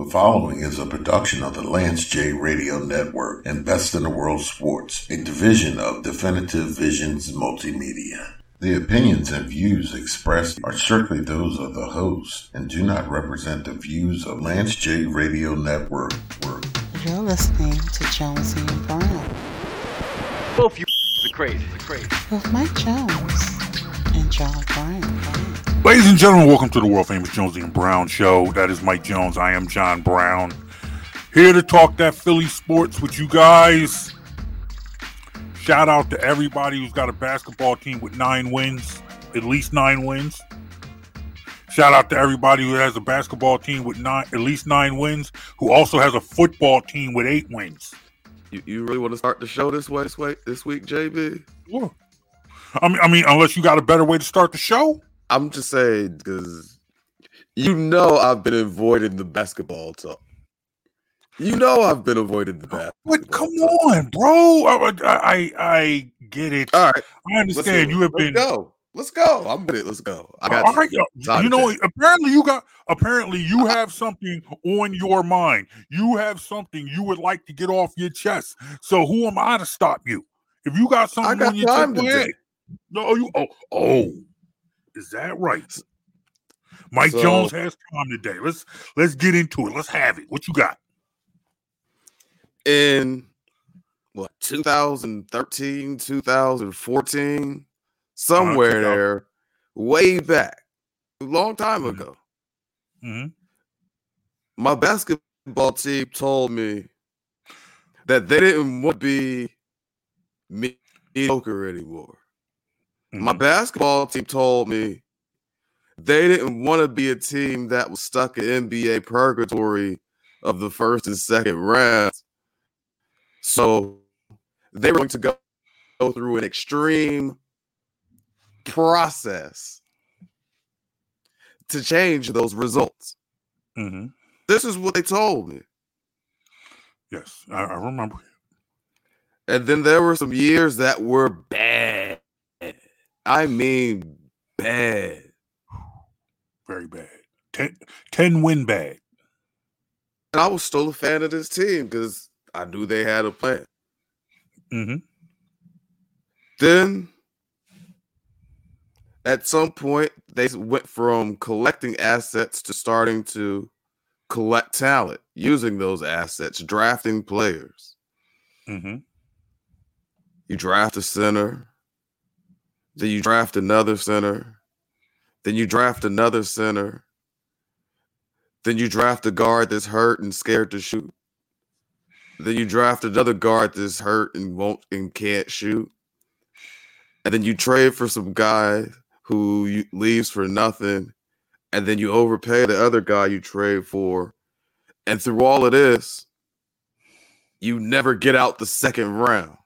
The following is a production of the Lance J Radio Network and Best in the World Sports, a division of Definitive Visions Multimedia. The opinions and views expressed are strictly those of the host and do not represent the views of Lance J Radio Network. You're listening to Jonesy and Brown Both you are crazy, crazy. with Mike Jones and John Brown. Ladies and gentlemen, welcome to the world famous Jonesy and Brown show. That is Mike Jones. I am John Brown. Here to talk that Philly sports with you guys. Shout out to everybody who's got a basketball team with nine wins, at least nine wins. Shout out to everybody who has a basketball team with nine, at least nine wins, who also has a football team with eight wins. You, you really want to start the show this way, this way, this week, JB? Sure. I mean, I mean, unless you got a better way to start the show. I'm just saying because you know I've been avoiding the basketball talk. You know I've been avoiding the basketball. But come on, bro. I, I, I get it. All right, I understand you have let's been. go. Let's go. I'm with it. Let's go. I got All you. right, yo, Time you know, apparently you got apparently you have something on your mind. You have something you would like to get off your chest. So who am I to stop you? If you got something got on your time chest, go ahead. No, oh, you oh oh, is that right? Mike So- Jones has time today. Let's let's get into it. Let's have it. What you got? in what 2013, 2014, somewhere 2000. there, way back, a long time Mhm. ago. hmm my basketball team told me that they didn't want to be mediocre anymore. My Mhm. basketball team told me they didn't want to be a team that was stuck in NBA purgatory of the first and second rounds. So they were going to go, go through an extreme process to change those results. hmm This is what they told me. Yes, I, I remember. And then there were some years that were bad. I mean, bad. Very bad. Ten, 10 win bad. And I was still a fan of this team because I knew they had a plan. Mm-hmm. Then, at some point, they went from collecting assets to starting to collect talent using those assets, drafting players. Mm-hmm. You draft a center, then you draft another center, then you draft another center, then you draft a guard that's hurt and scared to shoot. Then you draft another guard that's hurt and won't and can't shoot. And then you trade for some guy who you, leaves for nothing, and then you overpay the other guy you trade for. And through all of this, you never get out the second round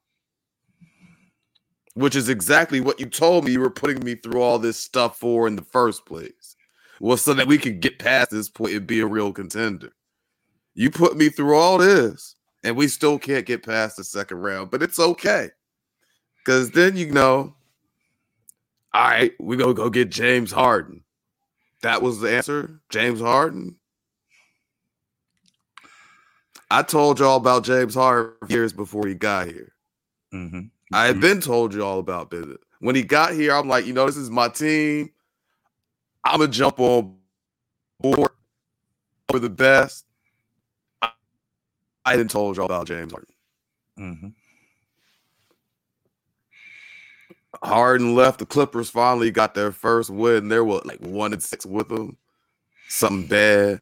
which is exactly what you told me you were putting me through all this stuff for in the first place. Well, so that we could get past this point and be a real contender. You put me through all this, and we still can't get past the second round, but it's okay. Because then you know, all right, we're going to go get James Harden. That was the answer. James Harden. I told y'all about James Harden years before he got here. hmm I had been told you all about this. When he got here, I'm like, you know, this is my team. I'm gonna jump on board for the best. I, I didn't told y'all about James Harden. hmm Harden left. The Clippers finally got their first win. They were like one and six with them. Something bad.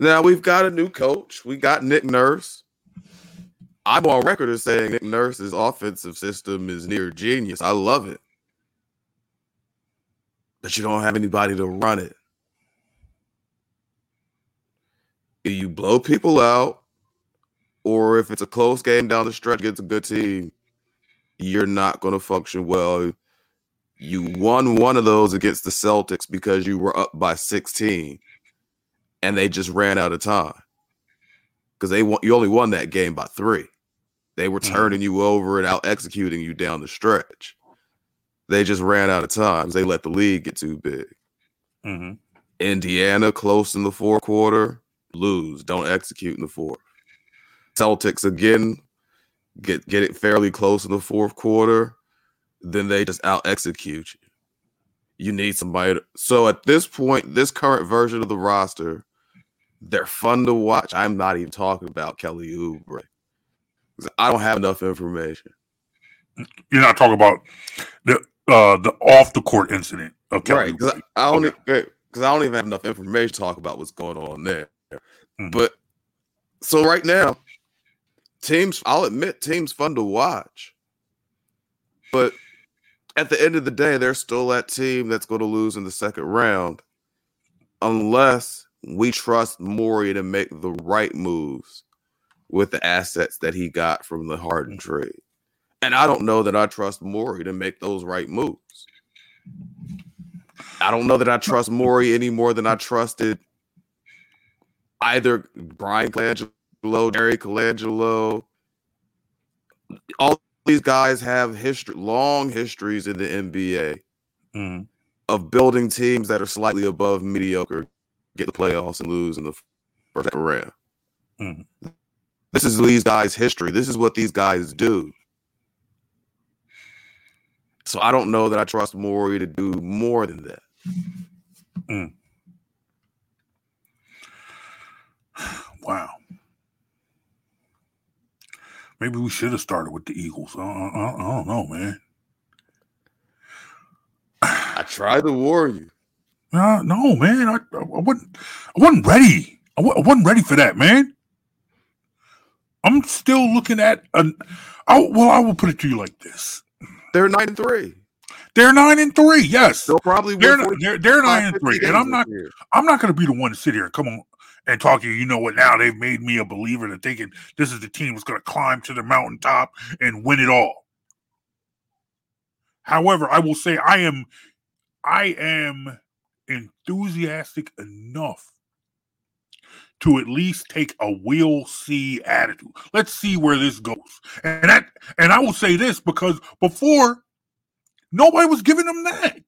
Now we've got a new coach. We got Nick Nurse. I'm on record as saying Nick Nurse's offensive system is near genius. I love it. But you don't have anybody to run it. You blow people out, or if it's a close game down the stretch against a good team, you're not going to function well. You won one of those against the Celtics because you were up by 16 and they just ran out of time because they won, you only won that game by three. They were Mhm. turning you over and out executing you down the stretch. They just ran out of times. They let the league get too big. hmm Indiana close in the fourth quarter, lose, don't execute in the fourth. Celtics again get get it fairly close in the fourth quarter, then they just out execute you. You need somebody. To, so at this point, this current version of the roster, they're fun to watch. I'm not even talking about Kelly Oubre. I don't have enough information. You're not talking about the uh the off the court incident okay? Right. Because I, I don't Okay. because I don't even have enough information to talk about what's going on there. Mhm. But so right now, teams, I'll admit, teams fun to watch. But at the end of the day, they're still that team that's going to lose in the second round unless we trust Morey to make the right moves with the assets that he got from the Harden trade. And I don't know that I trust Morey to make those right moves. I don't know that I trust Morey any more than I trusted either Bryan Colangelo, Jerry Colangelo. All these guys have history, long histories in the NBA Mhm. of building teams that are slightly above mediocre, get the playoffs and lose in the first round. Mhm. This is these guys' history. This is what these guys do. So I don't know that I trust Morey to do more than that. Wow. Maybe we should have started with the Eagles. I, I, I don't know, man. I tried to warn you. Uh, no, man. I, I wasn't. I wasn't ready. I, wa- I wasn't ready for that, man. I'm still looking at an. I, well, I will put it to you like this: They're nine and three. they're nine and three. Yes, they'll probably they're, not, 45, they're, they're nine and three, and I'm not. year. I'm not going to be the one to sit here and come on and talk to you. You know what? Now they've made me a believer that thinking this is the team that's going to climb to the mountaintop and win it all. However, I will say I am, I am enthusiastic enough to at least take a we'll see attitude. Let's see where this goes. And that, and I will say this because before nobody was giving them that.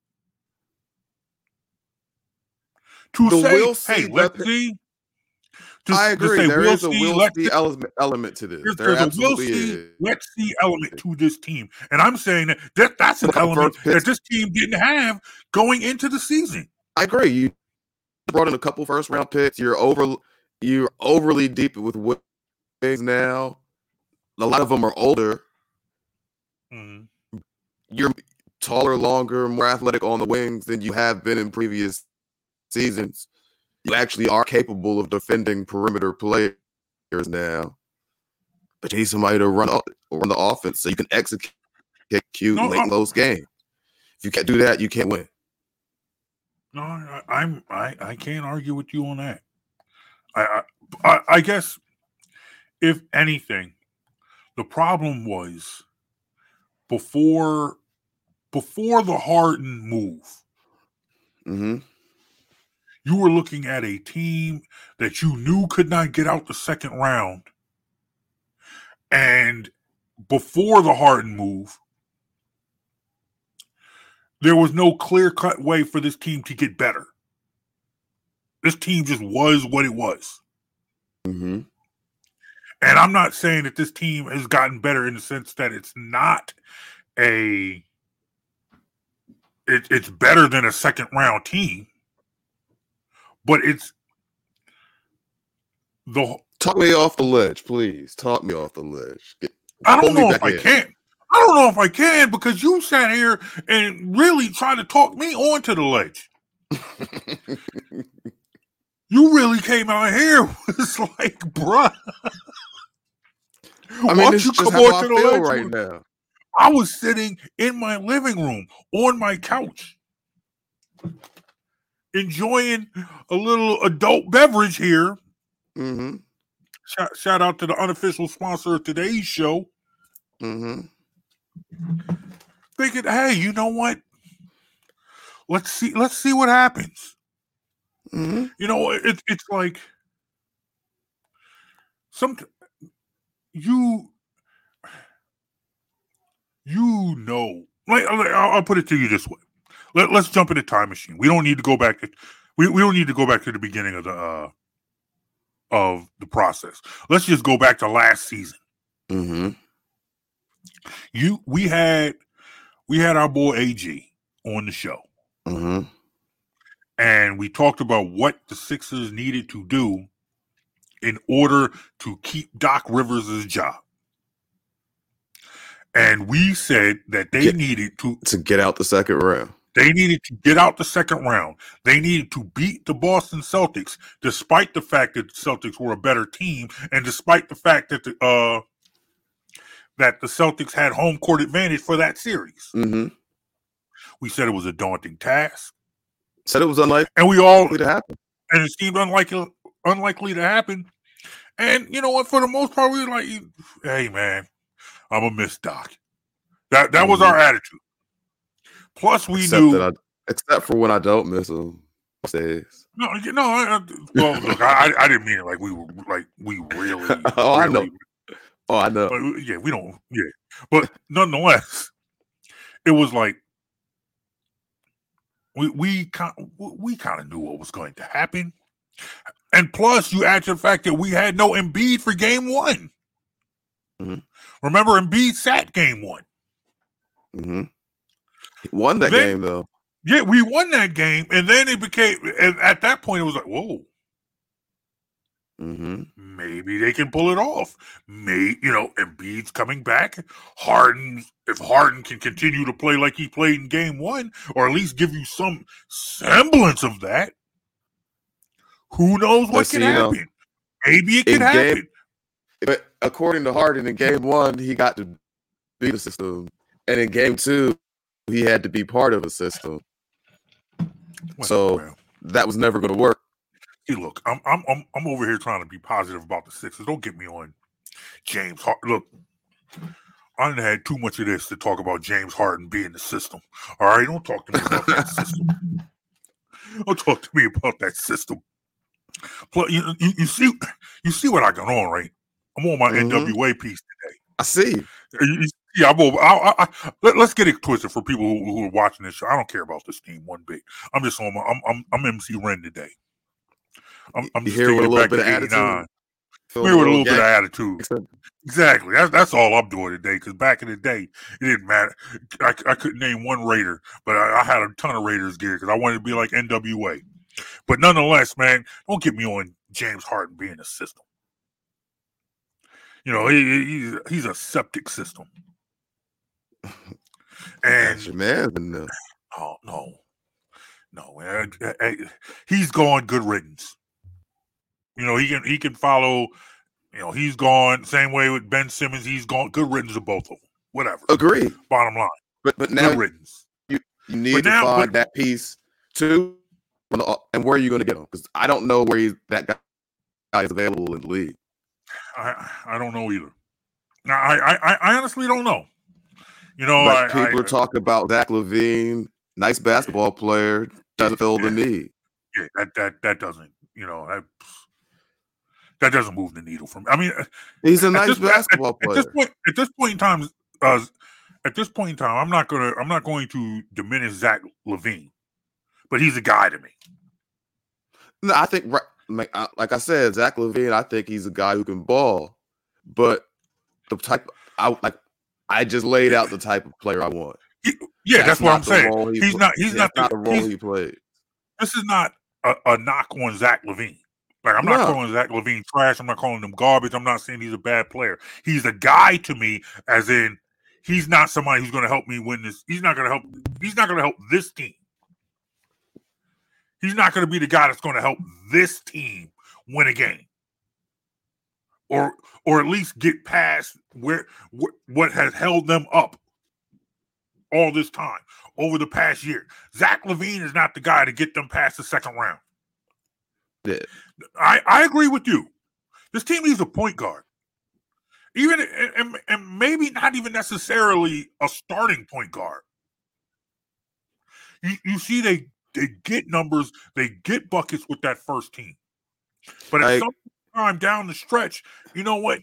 To The say, we'll see hey, let's see. To, I to agree. say, There we'll is a see, will see element, element to this. There's, There there's a we'll see, is. let's see element to this team. And I'm saying that, that that's an Look at the element that this team didn't have going into the season. I agree. You brought in a couple first round picks. You're over. You're overly deep with wings now. A lot of them are older. Mm-hmm. You're taller, longer, more athletic on the wings than you have been in previous seasons. You actually are capable of defending perimeter players now. But you need somebody to run o- run the offense so you can execute No, late I'm- close games. If you can't do that, you can't win. No, I, I'm I, I can't argue with you on that. I, I I guess if anything, the problem was before before the Harden move, hmm you were looking at a team that you knew could not get out the second round. And before the Harden move, there was no clear cut way for this team to get better. This team just was what it was. hmm And I'm not saying that this team has gotten better in the sense that it's not a it, it's better than a second round team, but it's the Talk me off the ledge, please. Talk me off the ledge. Get- I don't know if I in. can. I don't know if I can because you sat here and really tried to talk me onto the ledge. You really came out here was like, bruh. I mean, it's just how I feel right now. I was sitting in my living room on my couch, enjoying a little adult beverage here. hmm Shout, shout out to the unofficial sponsor of today's show. hmm Thinking, hey, you know what? Let's see. Let's see what happens. Hmm You know, it, it's like some you you know. Like, I'll, I'll put it to you this way. Let, let's jump in the time machine. We don't need to go back to. we, we don't need to go back to the beginning of the uh of the process. Let's just go back to last season. Mm-hmm. You we had we had our boy AG on the show. Mm-hmm. And we talked about what the Sixers needed to do in order to keep Doc Rivers' job. And we said that they Yeah. needed to To get out the second round. they needed to get out the second round. They needed to beat the Boston Celtics, despite the fact that the Celtics were a better team, and despite the fact that the uh that the Celtics had home court advantage for that series. Mm-hmm. We said it was a daunting task. Said it was unlikely And we all to happen. and it seemed unlikely unlikely to happen. And you know what? For the most part, we were like, "Hey, man, I'm a miss Doc." That that was our mm-hmm. attitude. Plus, we except knew. that I, except for when I don't miss them. Says. no, you- no. I, I- well, look, I, I- didn't mean it like we were like we really. Oh, I know. Oh, I know. but, yeah, we don't. Yeah, but nonetheless, it was like we we kind we kind of knew what was going to happen, and plus, you add to the fact that we had no Embiid for Game One. Mhm. Remember, Embiid sat Game One. Mm-hmm. Won that Then- game though. Yeah, we won that game, and then it became. And at that point, it was like, whoa, Mm-hmm. maybe they can pull it off. May you know, Embiid's coming back. Harden, if Harden can continue to play like he played in game one, or at least give you some semblance of that, who knows what can see, you know, happen? Maybe it can happen. game- But according to Harden, in game one, he got to be the system, and in game two, he had to be part of a system. Well, so- well, That was never going to work. See, look, I'm, I'm I'm I'm over here trying to be positive about the Sixers. Don't get me on James Harden. Look, I done had too much of this to talk about James Harden being the system. All right, don't talk to me about that system. Don't talk to me about that system. Plus, you, you, you see, you see what I got on, right? I'm on my Mhm. NWA piece today. I see. You- you- Yeah, I'm over. I, I, I, let, us get it twisted for people who, who are watching this show. I don't care about this team one bit. I'm just on my. I'm I'm, I'm MC Ren today. I'm, I'm just hear with a little bit of attitude. 89. Feel Here with a little bit of attitude. Exactly. That's that's all I'm doing today. Because back in the day, it didn't matter. I, I couldn't name one Raider, but I, I had a ton of Raiders gear because I wanted to be like NWA. But nonetheless, man, don't get me on James Harden being a system. You know, he, he- he's he's a septic system. And That's your man. uh, Oh no, no. Uh, uh, He's gone. Good riddance. You know he can he can follow. You know he's gone. Same way with Ben Simmons. He's gone. Good riddance of both of them. Whatever. Agree. Bottom line. But but now Good riddance. you need But to now- find but- that piece too. And where are you going to get him? Because I don't know where he, that guy is available in the league. I I don't know either. I I I, I honestly don't know. You know, I, people I, talking about Zach LaVine, nice basketball player, doesn't fill the Yeah. need. yeah, that that that doesn't. You know that that doesn't move the needle for me. I mean, He's a nice this- basketball at player. this point, at this point in time, uh, at this point in time, I'm not gonna, I'm not going to diminish Zach LaVine, but he's a guy to me. No, I think like I, like I said, Zach LaVine. I think he's a guy who can ball, but the type I like, I just laid out the type of player I want. Yeah, that's, what I'm saying. he He's not, he's that's not, the the, role he played. This is not a, a knock on Zach LaVine. Like I'm not No. calling Zach LaVine trash. I'm not calling him garbage. I'm not saying he's a bad player. He's a guy to me, as in he's not somebody who's going to help me win this. He's not going to help. He's not going to help this team. He's not going to be the guy that's going to help this team win a game, or or at least get past where wh- what has held them up all this time over the past year. Zach LaVine is not the guy to get them past the second round. Yeah. I, I agree with you. This team needs a point guard. Even and, and, maybe not even necessarily a starting point guard. You, you see, they they get numbers, they get buckets with that first team. But at I- some time down the stretch, you know what?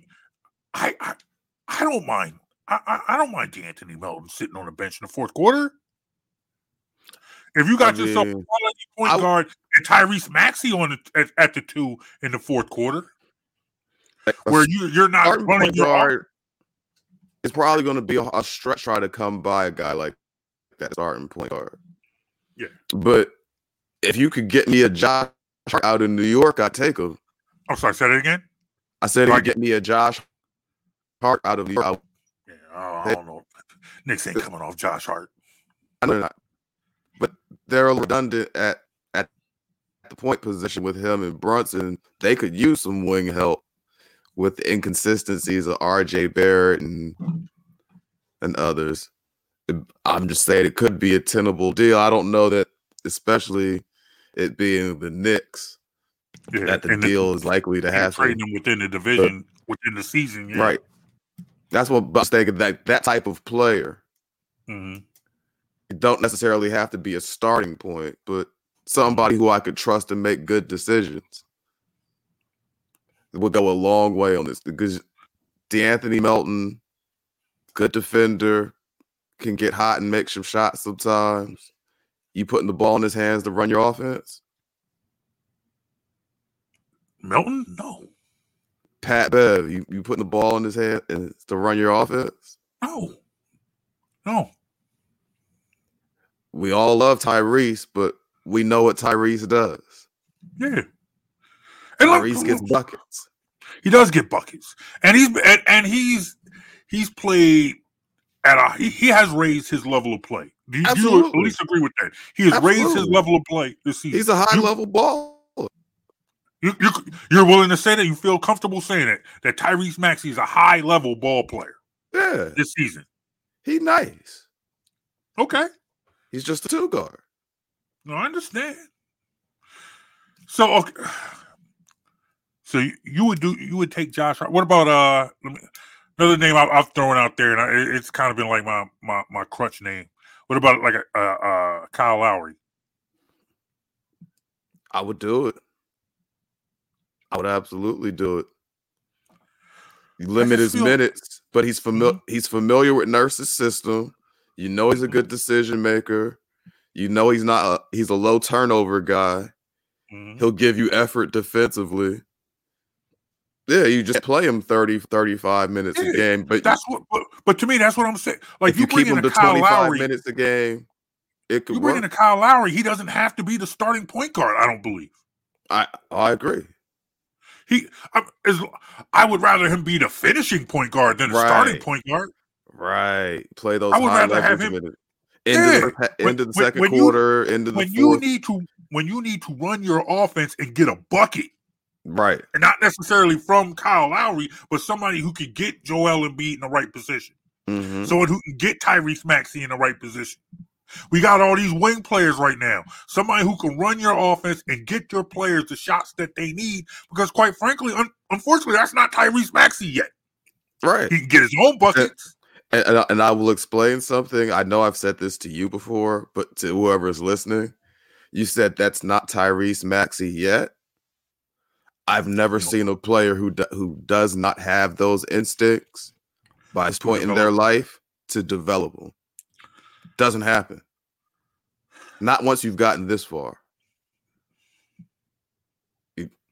I I, I don't mind. I, I I don't mind De'Anthony Melton sitting on the bench in the fourth quarter. If you got I yourself a mean, quality point I- guard and Tyrese Maxey on the, at, at the two in the fourth quarter, where you you're not running point your guard is probably going to be a, a stretch try to come by a guy like that starting point guard. Yeah. But if you could get me a Josh Hart out in New York, I'd take him. I'm sorry, say that again. I said, if you get me a Josh Hart out of New York, I Yeah, I don't know. Knicks ain't coming off Josh Hart. I know not. But they're redundant at at the point position with him and Brunson. They could use some wing help with the inconsistencies of RJ Barrett and and others. I'm just saying it could be a tenable deal. I don't know that, especially it being the Knicks, Yeah, that the deal is likely to happen. trading them within the division within the season. Yeah. Right. That's what I'm thinking. That that type of player. Mhm. Don't necessarily have to be a starting point, but somebody who I could trust to make good decisions. Would go a long way on this because De'Anthony Melton, good defender, can get hot and make some shots sometimes. You putting the ball in his hands to run your offense. Melton? No, Pat Bev, you, you putting the ball in his hand and to run your offense. no, no. We all love Tyrese, but we know what Tyrese does. Yeah. And Tyrese gets buckets. he does get buckets, and he's and, and he's he's played at a he, he has raised his level of play. Do you, you at least agree with that? He has raised his level of play this season. He's a high You- level ball. You, you, you're willing to say that? You feel comfortable saying it? That Tyrese Maxey is a high level ball player Yeah, this season? he nice. Okay, He's just a two guard. no, I understand. So, okay. so you, you would do you would take Josh? What about uh let me- another name I, I've thrown out there, and I, it's kind of been like my my my crutch name. What about like a uh, uh Kyle Lowry? I would do it. I would absolutely do it. You limit his feel- minutes, but he's familiar. Mhm. He's familiar with Nurse's system. You know he's a good decision maker. You know he's not. A, he's a low turnover guy. Mhm. He'll give you effort defensively. Yeah, you just play him 30, 35 minutes Yeah, a game, but That's what. But, but to me, that's what I'm saying. Like you, bring keep in him a to Kyle 25 Lowry, minutes a game, it could you bring work. in a Kyle Lowry, he doesn't have to be the starting point guard. I don't believe. I I agree. He, I, is, I would rather him be the finishing point guard than the starting point guard. Right. Play those I would high rather have him- minutes. Into Yeah. the, pa- When- into the when- second when you- quarter, into the When you need to, when you need to run your offense and get a bucket, right. and not necessarily from Kyle Lowry, but somebody who can get Joel Embiid in the right position, hmm someone who can get Tyrese Maxey in the right position. We got all these wing players right now. Somebody who can run your offense and get your players the shots that they need. Because quite frankly, un- unfortunately, that's not Tyrese Maxey yet. Right. He can get his own buckets. And, and, I, will explain something. I know I've said this to you before, but to whoever is listening, you said that's not Tyrese Maxey yet. I've never seen a player who do, who does not have those instincts by this point in their life to develop them. Doesn't happen. Not once you've gotten this far.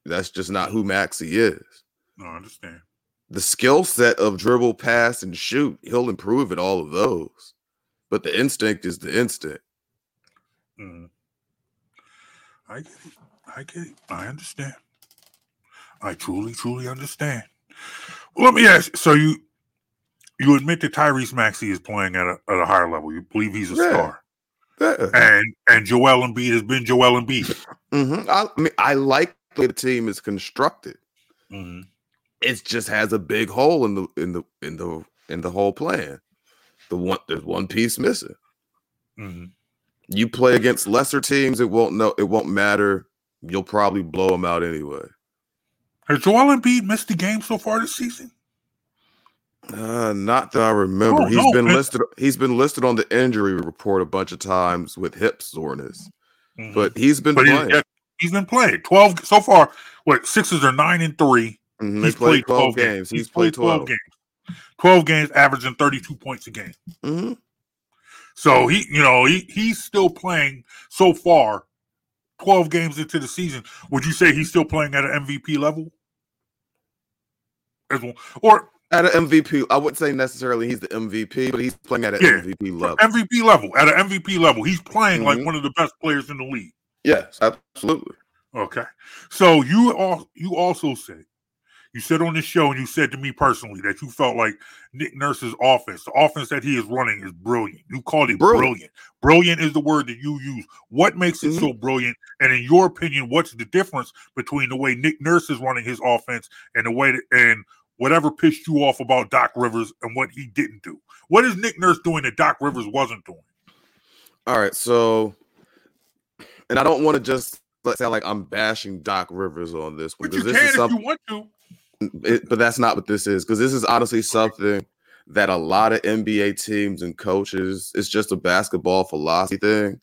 That's just not who Maxey is No, I understand. The skill set of dribble, pass, and shoot, he'll improve at all of those. But the instinct is the instinct. Mhm. I get it. I get it. I understand. I truly, truly understand. Well, let me ask. So you you admit that Tyrese Maxey is playing at a at a higher level. You believe he's a Yeah. star, Yeah. and and Joel Embiid has been Joel Embiid. Mhm. I, I mean, I like the way the team is constructed. hmm It just has a big hole in the in the in the in the whole plan. The one there's one piece missing. hmm You play against lesser teams, it won't know it won't matter. You'll probably blow them out anyway. Has Joel Embiid missed the game so far this season? Uh, not that I remember. No, He's no, been it- listed. He's been listed on the injury report a bunch of times with hip soreness, Mhm. but he's been but playing. he's, he's been playing twelve so far. What Sixers are nine and three. Mhm, He's He's played 12 games. He's, played 12. games. Twelve games, averaging thirty two points a game. Mhm. So he, you know, he he's still playing so far. Twelve games into the season, would you say he's still playing at an MVP level? As well, or At an MVP, I wouldn't say necessarily he's the MVP, but he's playing at an Yeah. MVP level. MVP level at an MVP level, he's playing like Mhm. one of the best players in the league. Yes, absolutely. Okay. So you all you also said you said on this show and you said to me personally that you felt like Nick Nurse's offense, the offense that he is running is brilliant. You called it Brilliant. brilliant. Brilliant is the word that you use. What makes it Mhm. so brilliant? And in your opinion, what's the difference between the way Nick Nurse is running his offense and the way that, and whatever pissed you off about Doc Rivers and what he didn't do? What is Nick Nurse doing that Doc Rivers wasn't doing? All right, so, and I don't want to just sound like I'm bashing Doc Rivers on this one But you because can this is if something. you want to. It, but that's not what this is because this is honestly something that a lot of NBA teams and coaches it's just a basketball philosophy thing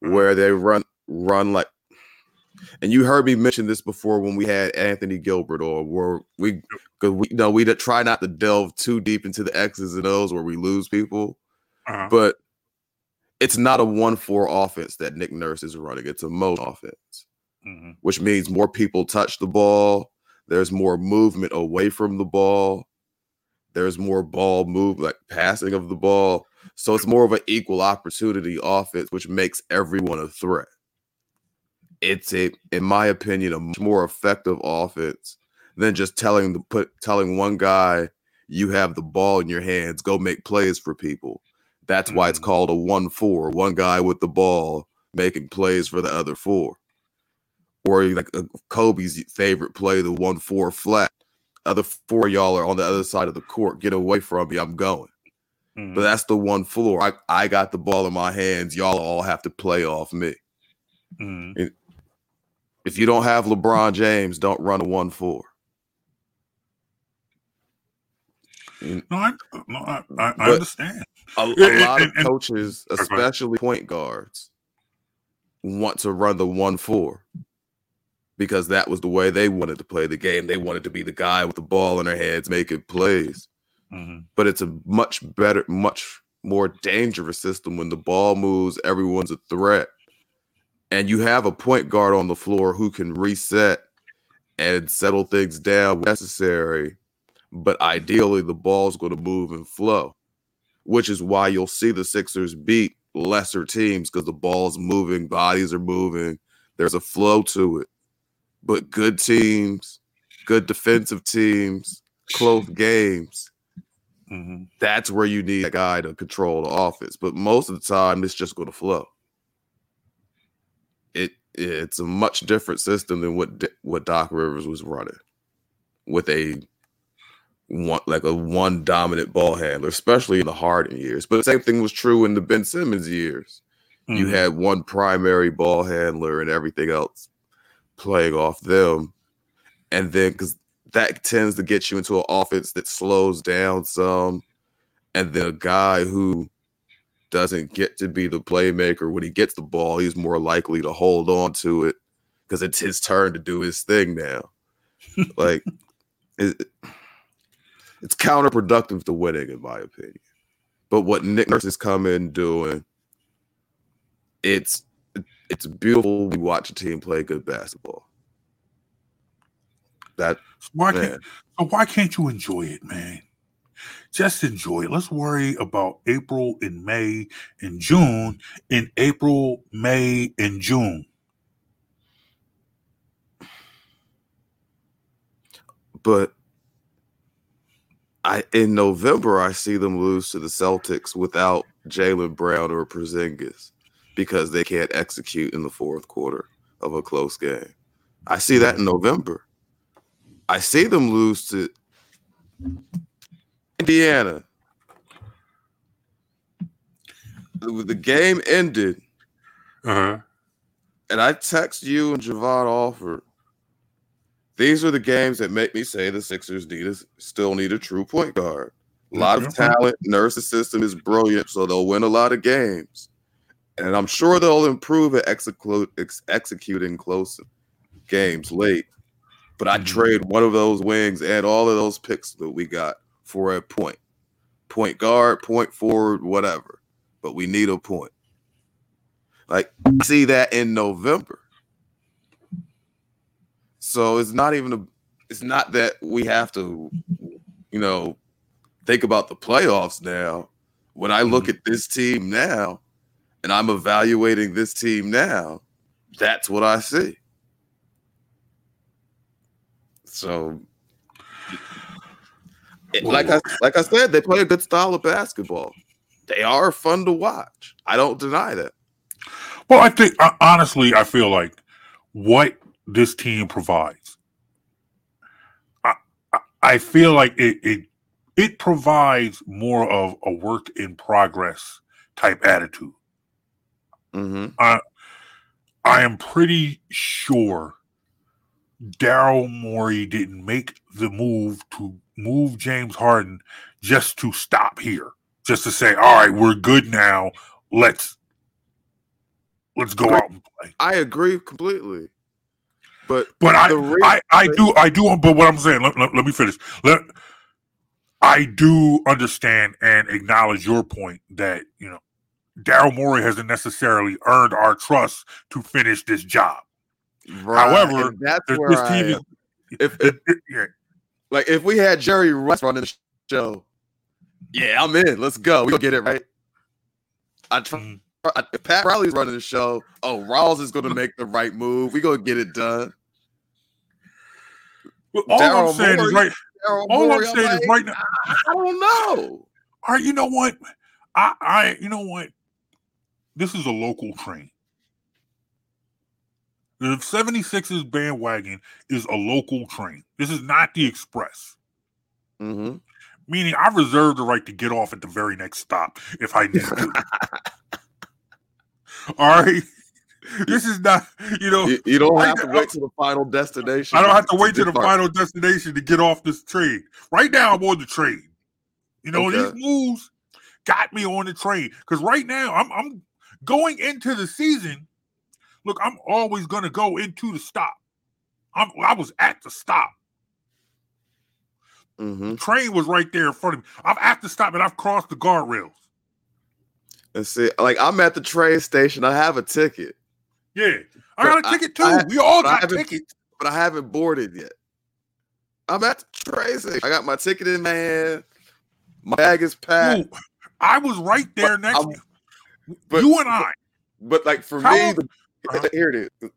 where they run run like and you heard me mention this before when we had Anthony Gilbert or where we because we you know we try not to delve too deep into the X's and O's where we lose people Uh-huh. but it's not a one four offense that Nick Nurse is running it's a mode offense Mhm. which means more people touch the ball. There's more movement away from the ball. There's more ball move, like passing of the ball. So it's more of an equal opportunity offense, which makes everyone a threat. It's a, in my opinion, a much more effective offense than just telling the put telling one guy you have the ball in your hands, go make plays for people. That's why it's Mhm. called a one-four. One guy with the ball making plays for the other four or like Kobe's favorite play, the one four flat. Other four of y'all are on the other side of the court. Get away from me. I'm going. Mhm. But that's the one four. I, I got the ball in my hands. Y'all all have to play off me. Mhm. If you don't have LeBron James, don't run a one four. No, I, no, I, I, I understand. A, a lot of coaches, especially point guards, want to run the one four because that was the way they wanted to play the game. They wanted to be the guy with the ball in their hands making plays. Mhm. but it's a much better, much more dangerous system when the ball moves, everyone's a threat. And you have a point guard on the floor who can reset and settle things down when necessary. But ideally, the ball's going to move and flow, which is why you'll see the Sixers beat lesser teams because the ball's moving, bodies are moving, there's a flow to it. But good teams, good defensive teams, close games, Mhm. that's where you need a guy to control the offense. But most of the time, it's just going to flow. It it's a much different system than what what Doc Rivers was running, with a one like a one dominant ball handler, especially in the Harden years. But the same thing was true in the Ben Simmons years. You Mhm. had one primary ball handler and everything else playing off them, and then because that tends to get you into an offense that slows down some, and then a guy who doesn't get to be the playmaker when he gets the ball, he's more likely to hold on to it because it's his turn to do his thing now. like it, it's counterproductive to winning, in my opinion. But what Nick Nurse is coming doing, it's it's beautiful. We watch a team play good basketball. That So why man, can't so why can't you enjoy it, man? Just enjoy it. Let's worry about April and May and June. In April, May, and June. but I in November I see them lose to the Celtics without Jaylen Brown or Porzingis because they can't execute in the fourth quarter of a close game. I see that in November. I see them lose to Indiana. The game ended, Uh-huh. and I text you and Javon Alford. These are the games that make me say the Sixers need a, still need a true point guard. A lot of Mhm. talent. Nurse's system is brilliant, so they'll win a lot of games. And I'm sure they'll improve at execute, ex- executing close games late. But I'd Mhm. trade one of those wings and all of those picks that we got for a point. Point guard, point forward, whatever. but we need a point. Like see that in November. So it's not even a it's not that we have to, you know, think about the playoffs now. When I look at this team now and I'm evaluating this team now, that's what I see. So it- like I like I said, they play a good style of basketball. They are fun to watch. I don't deny that. Well, I think honestly, I feel like what this team provides, I, I, I feel like it, it it provides more of a work in progress type attitude. Mm-hmm. I I am pretty sure Daryl Morey didn't make the move to move James Harden just to stop here, just to say, "All right, we're good now. Let's let's go out and play." I agree completely. But But I, re- I, I do, I do. But what I'm saying, let, let, let me finish. Let, I do understand and acknowledge your point that you know Daryl Morey hasn't necessarily earned our trust to finish this job. Right, However, and that's That where this I team is, am. if, if yeah, like if we had Jerry West running the show, yeah, I'm in. Let's go. We gonna get it right. I try. Mm. I- if Pat Riley's running the show. Oh, Rawls is gonna make the right move. We're gonna get it done. But all I'm Daryl saying is right. Daryl All Morey, I'm saying is like, right now. I don't know. All right, you know what? I, I, you know what? This is a local train. The 76ers bandwagon is a local train. This is not the express. Mm-hmm. Meaning, I reserve the right to get off at the very next stop if I need to. All right, this is not, you know, You, you don't Right have to now- wait to the final destination. I don't have to wait to the final destination to get off this train. Right now, I'm on the train. You know, Okay. these moves got me on the train because right now I'm I'm going into the season. Look, I'm always going to go into the stop. I'm, I was at the stop. Mhm. The train was right there in front of me. I'm at the stop and I've crossed the guardrails. And see, like I'm at the train station. I have a ticket, Yeah, I got a ticket too. I- we all got tickets. but I haven't boarded yet. I'm at the train station. I got my ticket in my hand. My bag is packed. Ooh, I was right there next. I'm- to but- you and I. But like for How me, the, Uh-huh. here it is.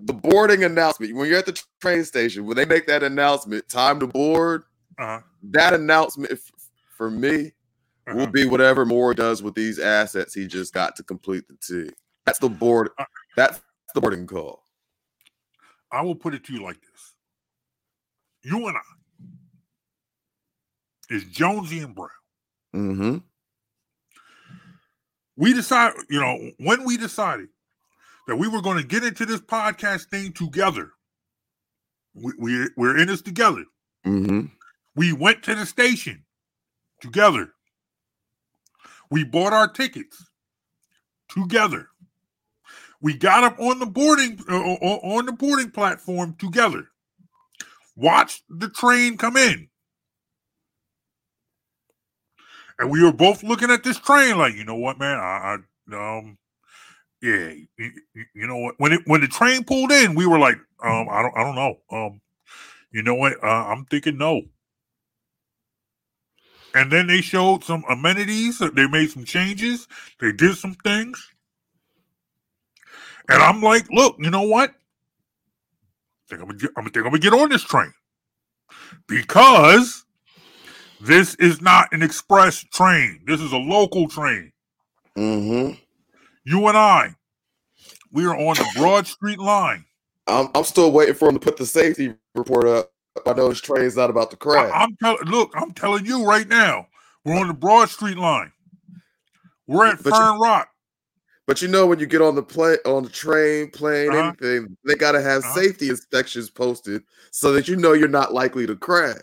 The boarding announcement. When you're at the train station, when they make that announcement, time to board. Uh, That announcement for me will uh, be whatever Moore does with these assets he just got to complete the team. That's the board. Uh, That's the boarding call. I will put it to you like this: you and I is Jonesy and Brown. Mm-hmm. We decided, you know, when we decided that we were going to get into this podcast thing together, we, we we're in this together. Mm-hmm. We went to the station together. We bought our tickets together. We got up on the boarding uh, on the boarding platform together. Watched the train come in. And we were both looking at this train like, you know what, man? I, I um yeah, you, you know what? When it when the train pulled in, we were like, um, I don't I don't know. Um, you know what? Uh, I'm thinking no. And then they showed some amenities. They made some changes. They did some things. And I'm like, look, you know what? I think I'm gonna get, I'm think I'm gonna get on this train because this is not an express train. This is a local train. Mm-hmm. You and I, we are on the Broad Street line. I'm, I'm still waiting for him to put the safety report up. I know his train's not about to crash. I, am telling. Look, I'm telling you right now, we're on the Broad Street line. We're at But you- Fern Rock. But you know, when you get on the plane, on the train, plane, Uh-huh. anything, they got to have Uh-huh. safety inspections posted so that you know you're not likely to crash.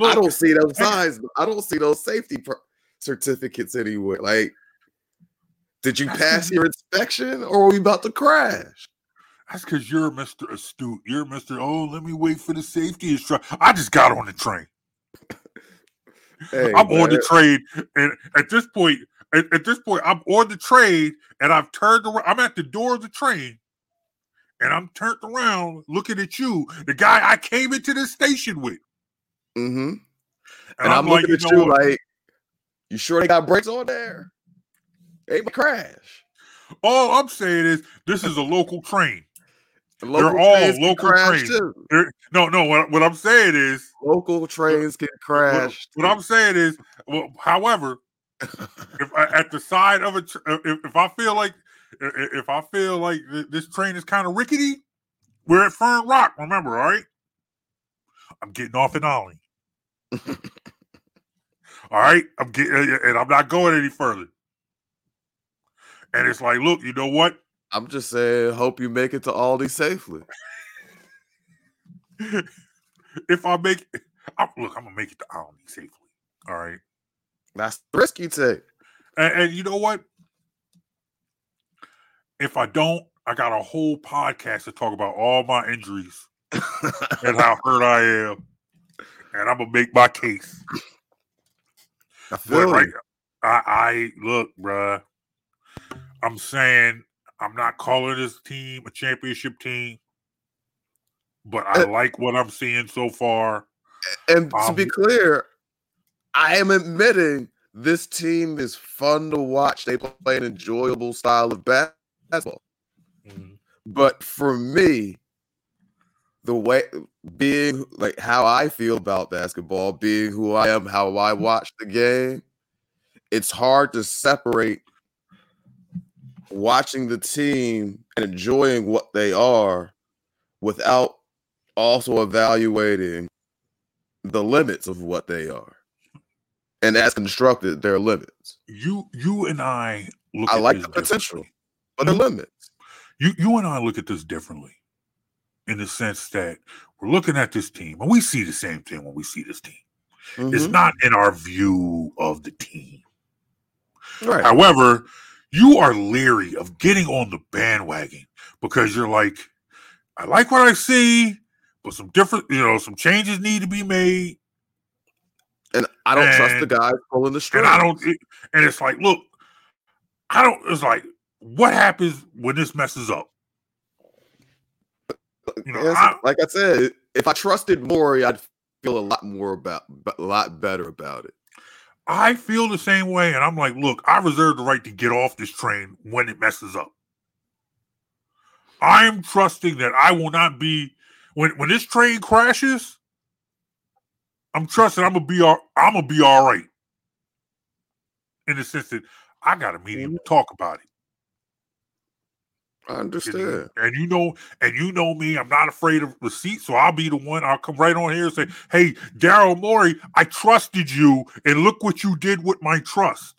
I don't see those signs. I don't see those safety certificates anywhere. Like, did you pass your inspection, or are we about to crash? That's because you're Mr. Astute. You're Mr. Oh, let me wait for the safety instruction. I just got on the train. Hey, I'm on the train, and at this point, at, at this point, I'm on the train and I've turned around. I'm at the door of the train and I'm turned around looking at you, the guy I came into this station with. Mm-hmm. And, And, I'm, like, looking at know you what? like, you sure they got brakes on there? Ain't my crash. all I'm saying is this is a local train. And They're all local trains. too. No, no. What, what I'm saying is, Local trains can what, crash. what I'm saying is, well, however, if I, at the side of a, if, if I feel like, if, if I feel like this train is kind of rickety, we're at Fern Rock. Remember, all right? I'm getting off in Ollie. All right, I'm getting, and I'm not going any further. And it's like, look, you know what? I'm just saying, hope you make it to Aldi safely. if I make, I, look, I'm gonna make it to Ollie safely. All right. That's the risk you take. And, and you know what? If I don't, I got a whole podcast to talk about all my injuries and how hurt I am. And I'm gonna make my case. I feel right. I, I look, bruh. I'm saying I'm not calling this team a championship team, but I Uh, like what I'm seeing so far. And to be um, clear, I am admitting this team is fun to watch. They play an enjoyable style of basketball. But for me, the way being like how I feel about basketball, being who I am, how I watch the game, it's hard to separate watching the team and enjoying what they are without also evaluating the limits of what they are. And as constructed, their limits. You, you and I look. I at like the potential, but the limits. you you and I look at this differently in the sense that we're looking at this team and we see the same thing when we see this team. It's Mhm. not in our view of the team. right. However, you are leery of getting on the bandwagon because you're like, I like what I see, but some different, you know, some changes need to be made. And I don't trust the And- guys pulling the And. I don't, and it's like, look, I don't, it's like, what happens when this messes up? You know, I- like I said, if I trusted Morey, I'd feel a lot more about, a lot better about it. I feel the same way, and I'm like, look, I reserve the right to get off this train when it messes up. I'm trusting that I will not be when when this train crashes. I'm trusting I'm gonna be all I'm gonna be all right. In the sense that I got a meeting to talk about it. I And, understand. and you know, and you know me, I'm not afraid of receipts, so I'll be the one. I'll come right on here and say, "Hey, Daryl Morey, I trusted you, and look what you did with my trust."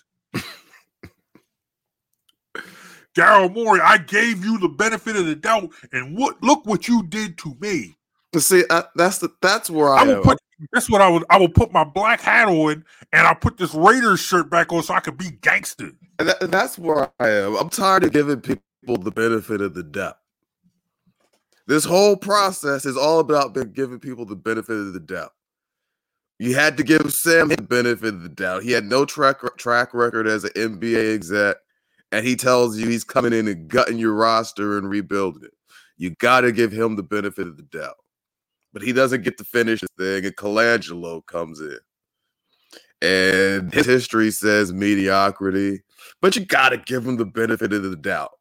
Daryl Morey, I gave you the benefit of the doubt, and what look what you did to me. But see, I, that's the that's where I, I will am. put that's what I would I will put my black hat on and I'll put this Raiders shirt back on so I could be gangster. And that, that's where I am. I'm tired of giving people the benefit of the doubt. This whole process is all about giving people the benefit of the doubt. You had to give Sam the benefit of the doubt. He had no track track record as an NBA exec, and he tells you he's coming in and gutting your roster and rebuilding it. You got to give him the benefit of the doubt. But he doesn't get to finish his thing, and Colangelo comes in. And his history says mediocrity, but you got to give him the benefit of the doubt.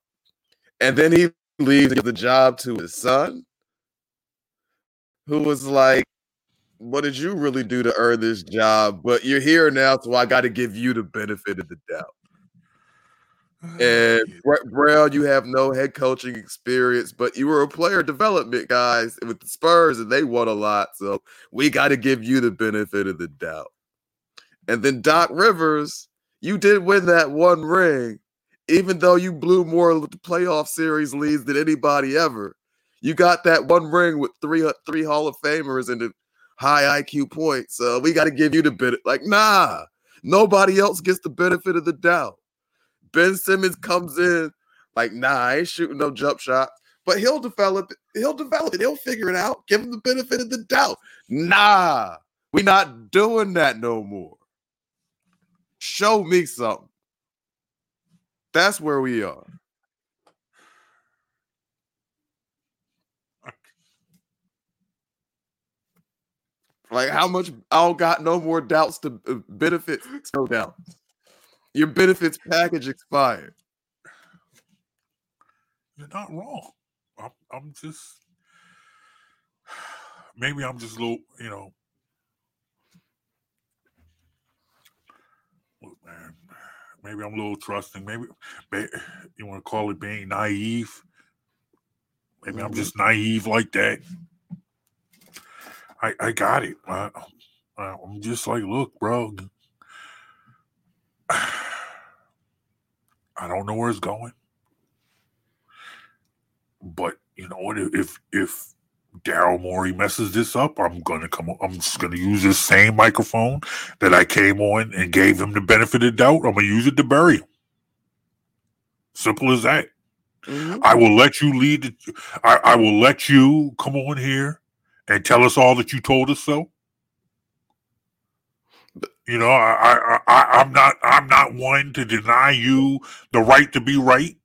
And then he leaves the job to his son, who was like, What did you really do to earn this job? But you're here now, so I got to give you the benefit of the doubt. Ah, and Brett Brown, you have no head coaching experience, but you were a player development guys with the Spurs, and they won a lot. So we got to give you the benefit of the doubt. And then Doc Rivers, you did win that one ring, even though you blew more playoff series leads than anybody ever. You got that one ring with three uh, three Hall of Famers and the high IQ points. So we got to give you the bit. Like, nah, nobody else gets the benefit of the doubt. Ben Simmons comes in like, nah, I ain't shooting no jump shot. but he'll develop. He'll develop it. He'll figure it out. Give him the benefit of the doubt. Nah, we not doing that no more. Show me something. That's where we are. Like how much? I don't got no more doubts to uh, benefits. No doubts. Your benefits package expired. You're not wrong. I'm, I'm just maybe I'm just a little, you know. Look, man, maybe I'm a little trusting. Maybe, may- you want to call it being naive. Maybe I'm Mhm. just naive like that. I I got it. I, I'm just like, look, bro. I don't know where it's going, but you know what? If if Daryl Morey messes this up, I'm gonna come. I'm just gonna use this same microphone that I came on and gave him the benefit of the doubt. I'm gonna use it to bury him. Simple as that. Mhm. I will let you lead. The, I, I will let you come on here and tell us all that you told us so. You know, I, I, I, I'm not, I'm not one to deny you the right to be right.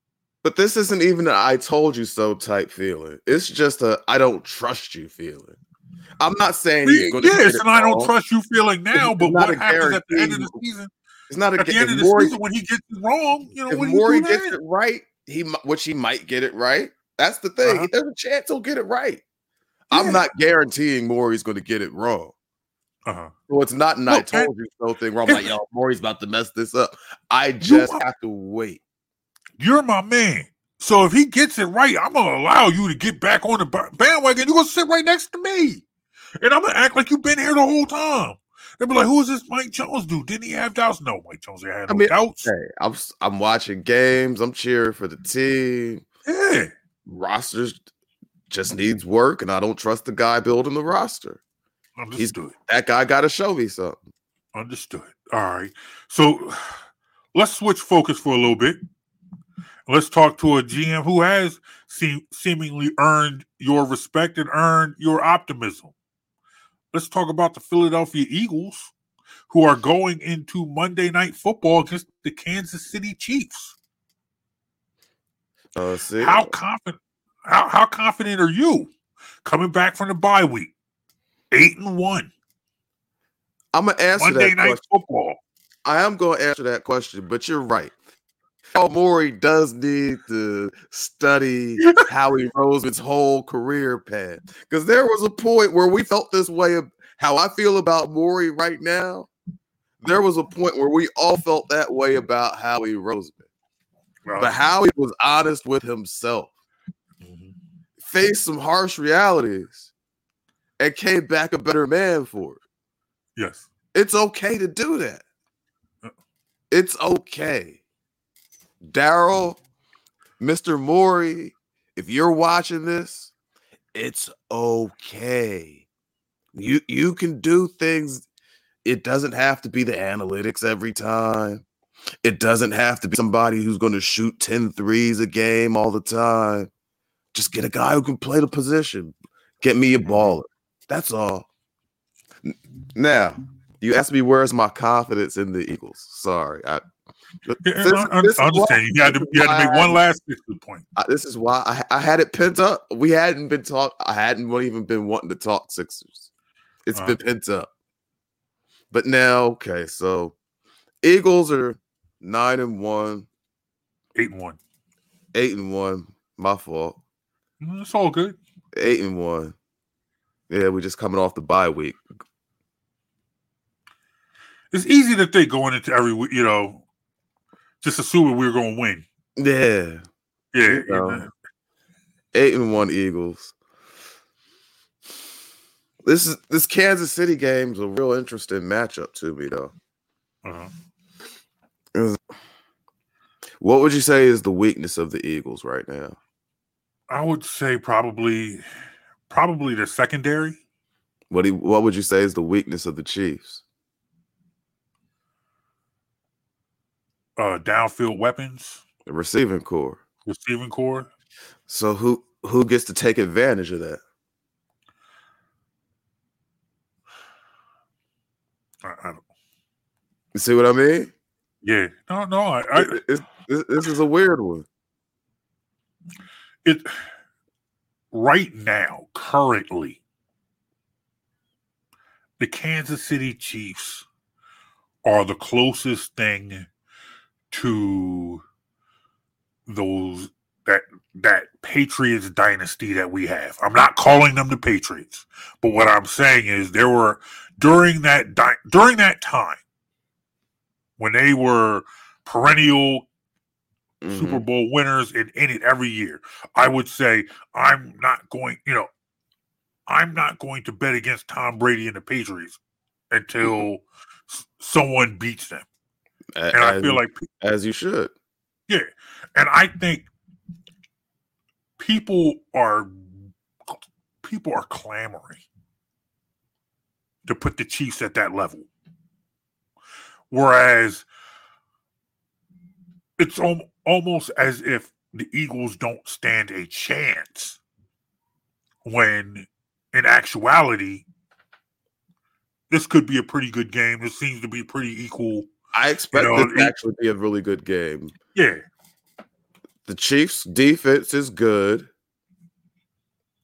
But this isn't even an "I told you so" type feeling. It's just a "I don't trust you" feeling. I'm not saying he's going to yes, get it and I don't trust you feeling now. But what happens at the end of the season? It's not a At the end of the Morey, season, when he gets it wrong, you know, if do you gets it right, he which he might get it right. That's the thing. Uh-huh. There's a chance he'll get it right. Yeah. I'm not guaranteeing Morey's going to get it wrong. Uh-huh. So it's not an "I Look, told you so" thing where I'm like, "Yo, Morey's about to mess this up." I just have to wait. You're my man. So if he gets it right, I'm gonna allow you to get back on the bandwagon. You're gonna sit right next to me, and I'm gonna act like you've been here the whole time. They'll be like, "Who is this Mike Jones dude? Didn't he have doubts?" No, Mike Jones had I no mean, doubts. Hey, I'm I'm watching games. I'm cheering for the team. Yeah, Rosters just needs work, and I don't trust the guy building the roster. understood. That guy got to show me something. Understood. All right. So let's switch focus for a little bit. Let's talk to a GM who has seem, seemingly earned your respect and earned your optimism. Let's talk about the Philadelphia Eagles, who are going into Monday Night Football against the Kansas City Chiefs. Uh, How confident? How, how confident are you coming back from the bye week? Eight and one. I'm gonna answer Monday that Night question. Football. I am going to answer that question, but you're right. Al Morey does need to study Howie Roseman's whole career path because there was a point where we felt this way. Of how I feel about Morey right now. There was a point where we all felt that way about Howie Roseman, but Howie was honest with himself, Mhm. faced some harsh realities, and came back a better man for it. Yes. It's okay to do that. Uh. It's okay. Daryl, Mr. Morey, if you're watching this, it's okay. You you can do things. It doesn't have to be the analytics every time. It doesn't have to be somebody who's going to shoot 10 threes a game all the time. Just get a guy who can play the position. Get me a baller. That's all. Now, you asked me where's my confidence in the Eagles. Sorry. I, this- I, this I understand. why- You had to, you had to make one last point. I, this is why I, I had it pent up. We hadn't been talk. I hadn't even been wanting to talk Sixers. It's Uh-huh. been pent up. But now, okay, so Eagles are nine and one, Eight and one. eight and one. My fault. Mm, It's all good. Eight and one. Yeah, we're just coming off the bye week. It's easy to think going into every week, you know, just assuming we were going to win. Yeah, Yeah. You know. eight and one Eagles. This is this Kansas City game's a real interesting matchup to me, though. Uh-huh. What would you say is the weakness of the Eagles right now? I would say probably, probably the secondary. What do you, what would you say is the weakness of the Chiefs? Uh, downfield weapons, The receiving core. receiving core. So who who gets to take advantage of that? I, I don't, You see what I mean? yeah. No, no. I, I, It- this is a weird one. It right now, currently, the Kansas City Chiefs are the closest thing to those that that Patriots dynasty that we have. I'm not calling them the Patriots, but what I'm saying is there were during that di- during that time when they were perennial Mhm. Super Bowl winners and in it every year. I would say I'm not going, you know, I'm not going to bet against Tom Brady and the Patriots until s- someone beats them. A- And I feel like as you should. yeah, and I think people are people are clamoring to put the Chiefs at that level. Whereas it's al- almost as if the Eagles don't stand a chance when in actuality this could be a pretty good game. This seems to be pretty equal. I expect know, this to actually be a really good game. Yeah. The Chiefs' defense is good.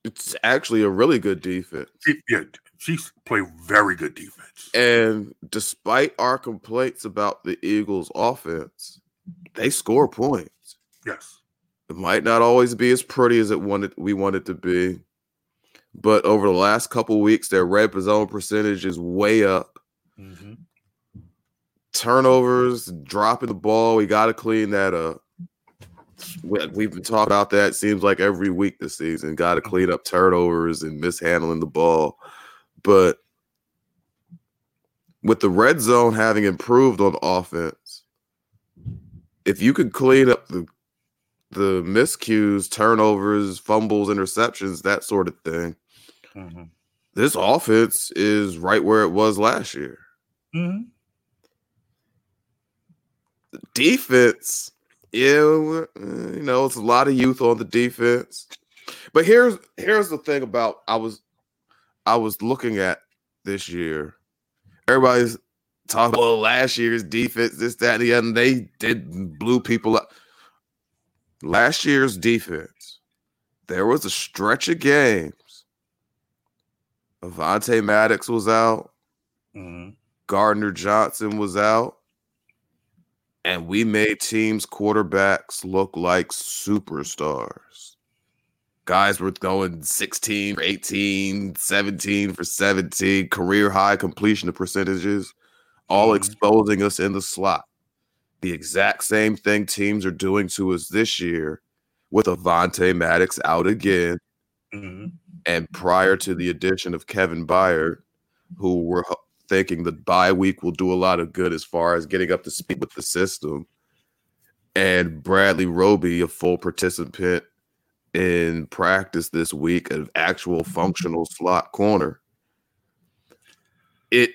It's actually a really good defense. Yeah, Chiefs play very good defense. And despite our complaints about the Eagles' offense, they score points. Yes. It might not always be as pretty as it wanted we want it to be, but over the last couple weeks, their red zone percentage is way up. Mm-hmm. Turnovers, dropping the ball, we got to clean that up. We, we've been talking about that. Seems like every week this season, got to clean up turnovers and mishandling the ball. But with the red zone having improved on offense, if you could clean up the the miscues, turnovers, fumbles, interceptions, that sort of thing, Mm-hmm. this offense is right where it was last year. Mm-hmm. Defense, yeah, uh, you know, it's a lot of youth on the defense. But here's here's the thing about I was I was looking at this year. Everybody's talking about well, last year's defense, this, that, and the other. and They did blew people up. Last year's defense, there was a stretch of games. Avonte Maddox was out. Mm-hmm. Gardner Johnson was out. And we made teams' quarterbacks look like superstars. Guys were going 16 for 18, 17 for 17, career high completion percentages, all Mhm. exposing us in the slot. The exact same thing teams are doing to us this year with Avonte Maddox out again. Mm-hmm. And prior to the addition of Kevin Byard, who we're thinking the bye week will do a lot of good as far as getting up to speed with the system, and Bradley Roby, a full participant in practice this week, an actual functional slot corner. It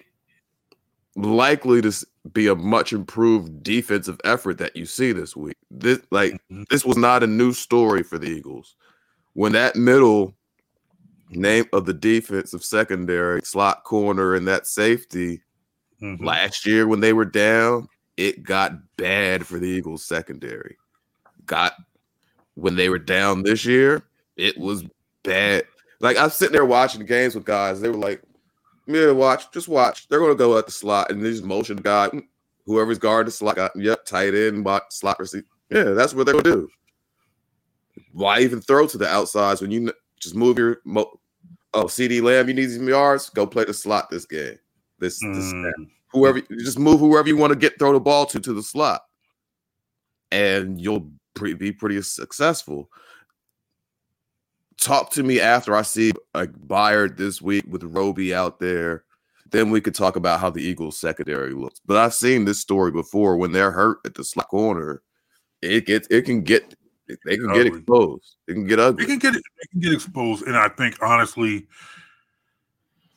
likely to be a much improved defensive effort that you see this week. This like Mhm. this was not a new story for the Eagles. When that middle name of the defensive secondary slot corner and that safety Mm-hmm. last year when they were down, it got bad for the Eagles secondary. Got when they were down this year, it was bad. Like I'm sitting there watching games with guys, they were like, "Yeah, watch, just watch. They're gonna go at the slot and they just motion guy, whoever's guarding the slot. Got, yep, tight end, slot receiver. Yeah, that's what they're gonna do. Why even throw to the outsides when you just move your mo- oh CeeDee Lamb? You need some yards. Go play the slot this game. This this Mm. whoever you just move whoever you want to get throw the ball to to the slot and you'll pre- be pretty successful talk to me after i see a Byard this week with roby out there then we could talk about how the eagles secondary looks but i've seen this story before when they're hurt at the slot corner it gets it can get they can get exposed it can get ugly. They can get. They can get exposed, and I think honestly,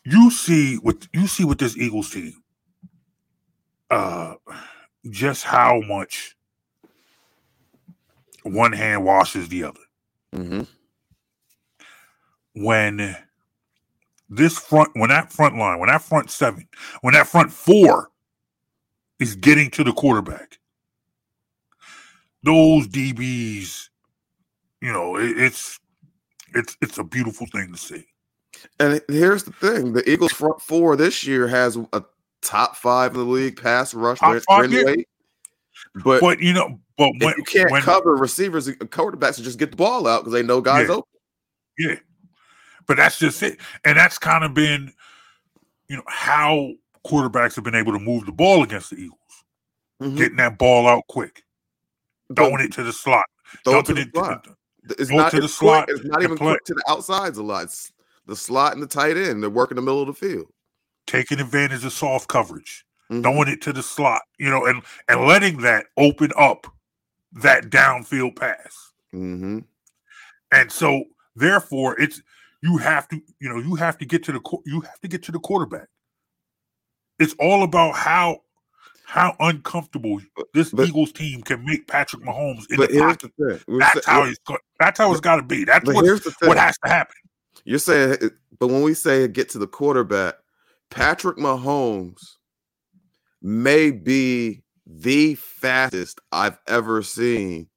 you see what you see with this Eagles team. Uh, just how much one hand washes the other. Mm-hmm. When this front, when that front line, when that front seven, when that front four is getting to the quarterback, those DBs, you know, it, it's it's it's a beautiful thing to see. And here's the thing: the Eagles' front four this year has a top five in the league pass rush Top rate five, yeah. rate. But, But you know, but when you can't when, cover receivers, and quarterbacks will just get the ball out because they know guys Yeah. open. Yeah. But that's just it. And that's kind of been, you know, how quarterbacks have been able to move the ball against the Eagles. Mhm. Getting that ball out quick, throwing it to the slot, throw it to the it slot. to It's not to the slot Quick. It's not even quick to the outsides a lot. It's the slot and the tight end. They're working the middle of the field. taking advantage of soft coverage, Mhm. throwing it to the slot, you know, and and letting that open up that downfield pass. Mhm. And so therefore it's you have to, you know, you have to get to the you have to get to the quarterback. It's all about how how uncomfortable this but- Eagles team can make Patrick Mahomes in the pocket. the. That's how it's that's how it's got to be. That's what here's the thing. what has to happen. You're saying, but when we say get to the quarterback, Patrick Mahomes may be the fastest I've ever seen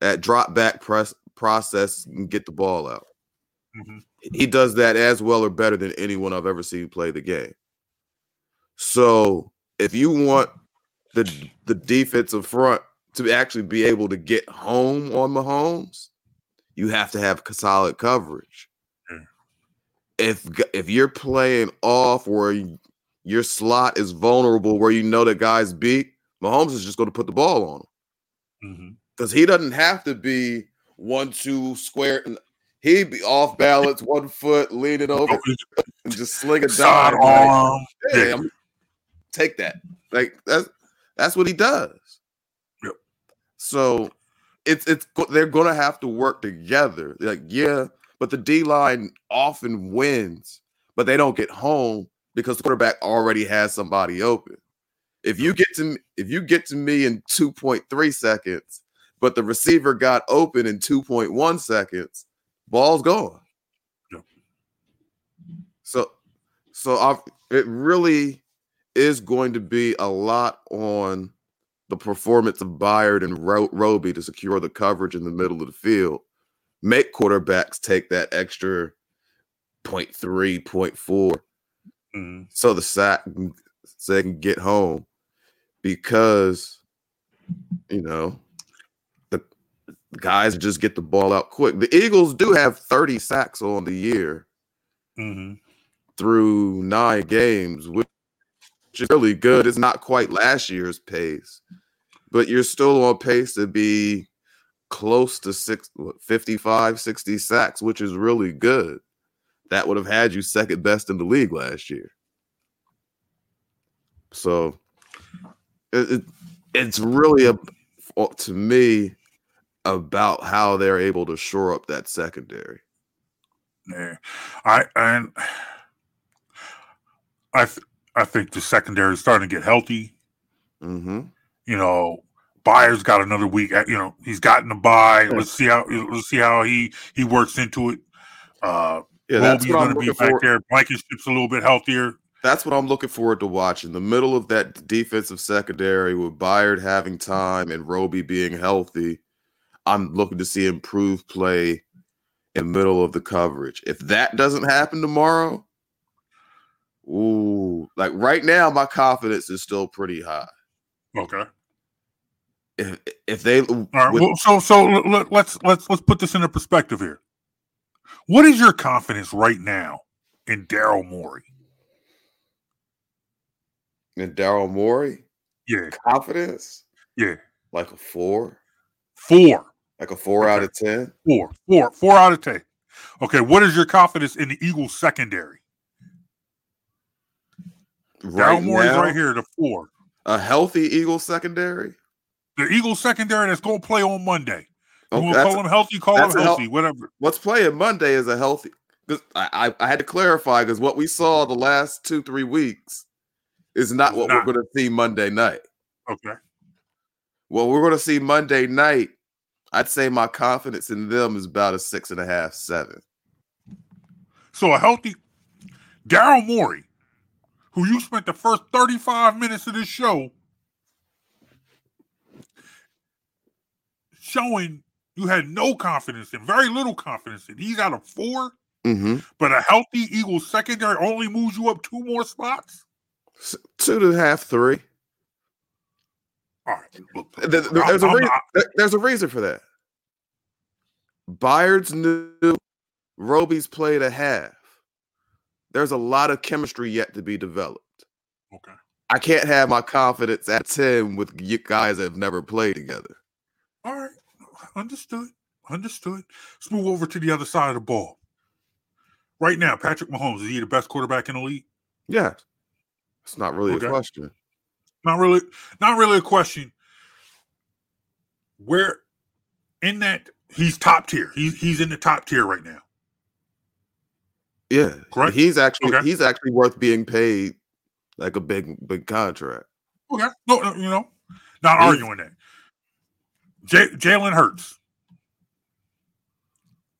at drop back press process and get the ball out. Mhm. He does that as well or better than anyone I've ever seen play the game. So if you want the the defensive front to actually be able to get home on Mahomes, you have to have solid coverage. Mm. If if you're playing off where your slot is vulnerable, where you know that guys beat, Mahomes is just going to put the ball on him because he doesn't have to be one two square. and He'd be off balance, one foot, leaning over, and just sling a dime. like, hey, take that. Like that's that's what he does. Yep. So it's it's they're gonna have to work together. Like yeah, but the D line often wins, but they don't get home because the quarterback already has somebody open. If you get to me, if you get to me in two point three seconds, but the receiver got open in two point one seconds, ball's gone. Yep. So so I've, it really is going to be a lot on the performance of Byard and Ro- Roby to secure the coverage in the middle of the field. Make quarterbacks take that extra 0.3, 0.4 Mhm. so the sack so they can get home because you know the guys just get the ball out quick. The Eagles do have 30 sacks on the year Mhm. through nine games, which is really good. It's not quite last year's pace, but you're still on pace to be close to six, what, 55, 60 sacks, which is really good. That would have had you second best in the league last year. So it, it- it's really a, to me about how they're able to shore up that secondary. Yeah, I and I th- I think the secondary is starting to get healthy. Mm-hmm. You know, Byard's got another week. at- You know, he's gotten a bye. Let's see how let's see how he he works into it. Uh, Yeah, that's Roby's going to be back for. there. Blankenship's a little bit healthier. That's what I'm looking forward to watching. The middle of that defensive secondary with Byard having time and Roby being healthy. I'm looking to see improved play in the middle of the coverage. If that doesn't happen tomorrow, ooh, like right now, my confidence is still pretty high. Okay. If if they All right. well, so so let, let's let's let's put this into perspective here. What is your confidence right now in Daryl Morey? In Daryl Morey, Yeah, confidence yeah. like a four, Four, like a four out of ten. four, four, four out of ten. Okay, what is your confidence in the Eagles secondary? Right Daryl Morey's now, right here, the four. a healthy Eagles secondary. The Eagles secondary that's going to play on Monday. You Oh, want call them healthy? Call them a hel- healthy, whatever. what's playing Monday is a healthy. Because I, I I had to clarify because what we saw the last two three weeks is not what Not. we're going to see Monday night. Okay. Well, we're going to see Monday night, I'd say my confidence in them is about a six and a half, seven. So a healthy Daryl Morey, who you spent the first 35 minutes of this show showing you had no confidence in, very little confidence in. He's out of 4 Mm-hmm. but a healthy Eagles secondary only moves you up two more spots. Two a half, three. All right, look, There- there- I'm- There's a I'm reason, there- there's a reason for that. Byards knew Roby's played a half. There's a lot of chemistry yet to be developed. okay. I can't have my confidence at 10 with y- guys that have never played together. All right. Understood. Understood. Let's move over to the other side of the ball. Right now, Patrick Mahomes, is he the best quarterback in the league? Yeah. It's not really Okay. a question. Not really, not really a question. Where in that he's top tier. He's he's in the top tier right now. Yeah. Correct? He's actually Okay. he's actually worth being paid like a big big contract. Okay. No, no, you know, not He's- arguing that. J- Jalen Hurts.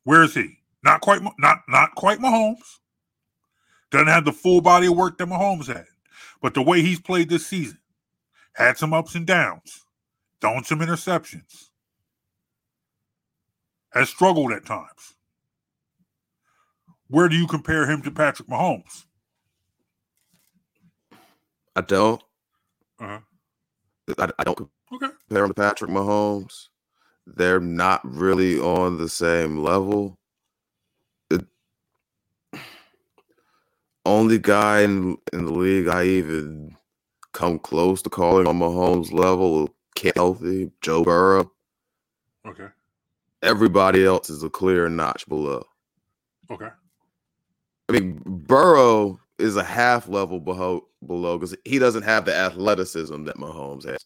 Where is he? Not quite. Not not quite Mahomes. Doesn't have the full body of work that Mahomes had, but the way he's played this season, had some ups and downs, thrown some interceptions, has struggled at times. Where do you compare him to Patrick Mahomes? I don't Uh-huh. I, I don't Okay. compare him to Patrick Mahomes. They're not really on the same level. The only guy in, in the league I even come close to calling on Mahomes level, can't healthy, Joe Burrow. Okay. Everybody else is a clear notch below. Okay. I mean, Burrow is a half level below below because he doesn't have the athleticism that Mahomes has.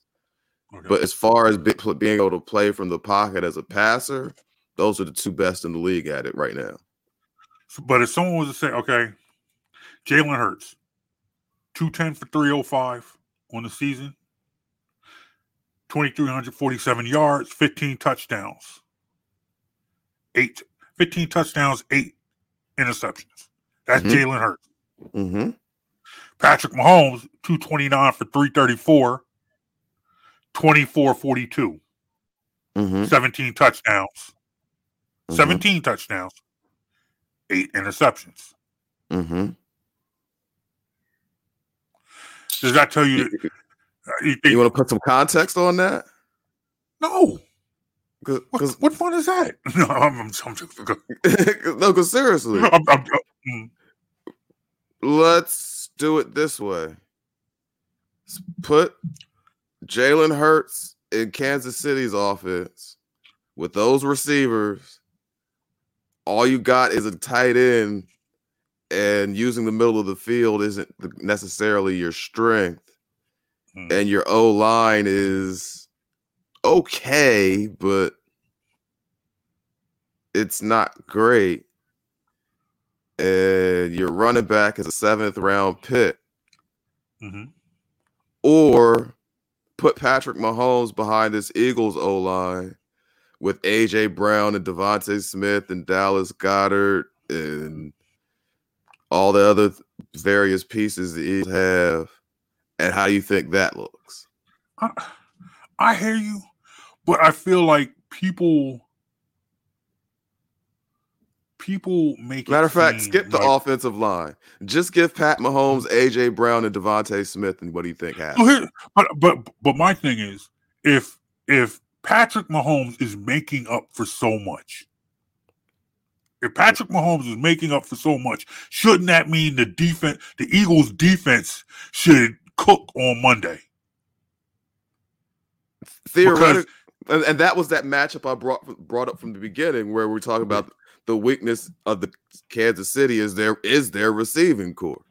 Okay. But as far as be, pl- being able to play from the pocket as a passer, those are the two best in the league at it right now. But if someone was to say, okay, Jalen Hurts, 210 for 305 on the season, 2,347 yards, 15 touchdowns, eight, 15 touchdowns, eight interceptions. That's Mhm. Jalen Hurts. Mm-hmm. Patrick Mahomes, 229 for 334, 24 42, Mm-hmm. 17 touchdowns, 17 touchdowns, eight interceptions. Mm-hmm. Does that tell you? You, You think, want to put some context on that? no. What, Because what fun is that? No, I'm, I'm, I'm just, no, because seriously, I'm, I'm, mm, let's do it this way. Put Jalen Hurts in Kansas City's offense with those receivers. All you got is a tight end, and using the middle of the field isn't necessarily your strength. Mm. And your O line is okay, but it's not great and your running back is a seventh round pick, mhm. or put Patrick Mahomes behind this Eagles O line with AJ Brown and DeVonta Smith and Dallas Goedert and all the other th- various pieces the Eagles have, and how you think that looks. I, I hear you, but I feel like people, people make. Matter of fact, skip the like- offensive line. Just give Pat Mahomes, AJ Brown, and DeVonta Smith, and what do you think happens? here, but but but my thing is, if if Patrick Mahomes is making up for so much, if Patrick Mahomes is making up for so much, shouldn't that mean the defense, the Eagles' defense, should cook on Monday? Theoretically, and, and that was that matchup I brought brought up from the beginning, where we're talking about the weakness of the Kansas City is their is their receiving core.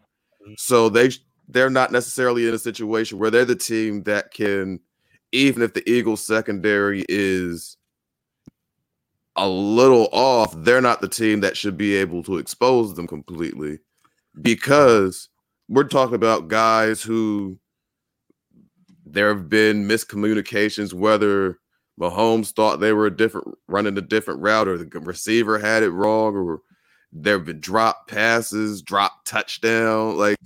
Mm-hmm. So they they're not necessarily in a situation where they're the team that can, even if the Eagles secondary is a little off, they're not the team that should be able to expose them completely because we're talking about guys who there have been miscommunications whether Mahomes thought they were a different running a different route or the receiver had it wrong or there have been drop passes, drop touchdown. Like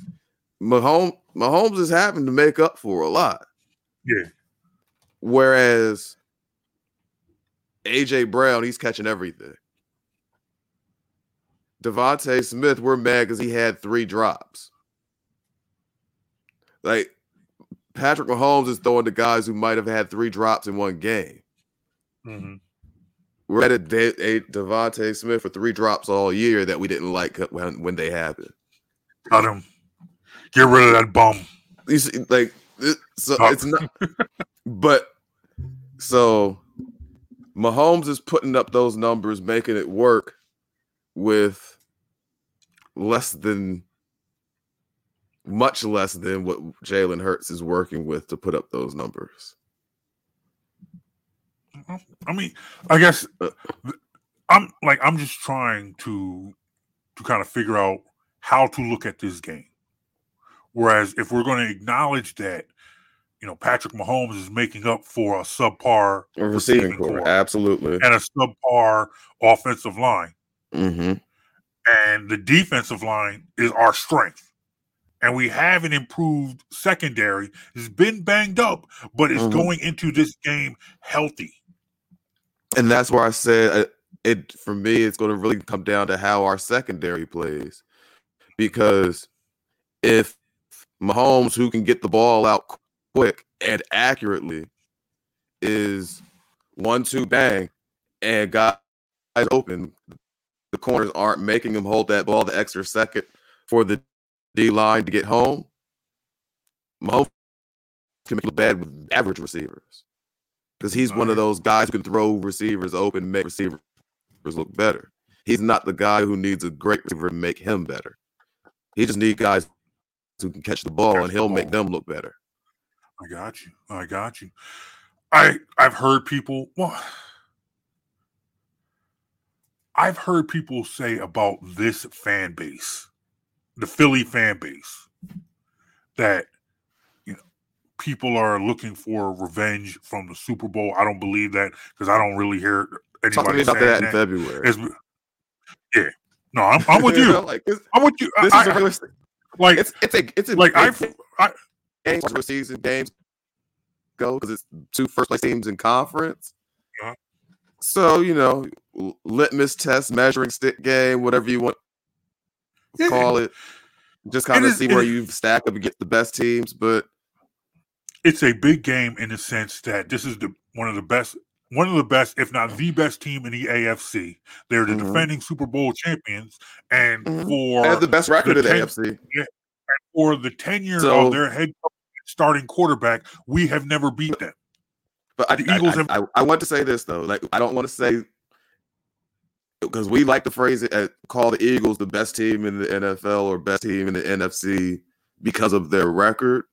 Mahomes, Mahomes is having to make up for a lot. Yeah. Whereas AJ Brown, he's catching everything. DeVonta Smith, we're mad because he had three drops. Like Patrick Mahomes is throwing to guys who might have had three drops in one game. Mhm. We're at a, De- a DeVonta Smith for three drops all year that we didn't like when, when they happened. Cut him. Get rid of that bum. You see, like it- so Oh. it's not but so Mahomes is putting up those numbers, making it work with less than much less than what Jalen Hurts is working with to put up those numbers. I mean, I guess uh, I'm like I'm just trying to to kind of figure out how to look at this game. Whereas if we're going to acknowledge that, you know, Patrick Mahomes is making up for a subpar A receiving receiving core, absolutely. and a subpar offensive line, hmm and the defensive line is our strength. And we have an improved secondary. It's been banged up, but it's Mhm. going into this game healthy. And that's where I said uh, it for me, it's going to really come down to how our secondary plays. Because if Mahomes, who can get the ball out quick and accurately, is one two bang and got guys open, the corners aren't making him hold that ball the extra second for the D line to get home. Mahomes can make bad with average receivers because he's one of those guys who can throw receivers open, make receivers look better. He's not the guy who needs a great receiver to make him better. He just needs guys who can catch the ball, Catch and he'll make ball. them look better. I got you. I got you. I I've heard people well I've heard people say about this fan base, the Philly fan base, that people are looking for revenge from the Super Bowl. I don't believe that because I don't really hear Talk to me anybody about saying that in that. February. It's- yeah, no, I'm, I'm with you. like I'm with you. this I, is a I- realistic. like It's it's a it's a like I've I, games regular season games go because it's two first place teams in conference. Uh-huh. So you know, litmus test, measuring stick game, whatever you want Yeah. call it. Just kind of see where you stack up against the best teams, but it's a big game in the sense that this is the one of the best one of the best if not the best team in the AFC. They're the Mhm. defending Super Bowl champions and Mhm. for they have the best record the in the 10 AFC. for the tenure So- of their head starting quarterback, we have never beat them. But I, The I- Eagles I, have- I, I want to say this though. Like I don't want to say because we like to phrase it as call the Eagles the best team in the NFL or best team in the NFC because of their record.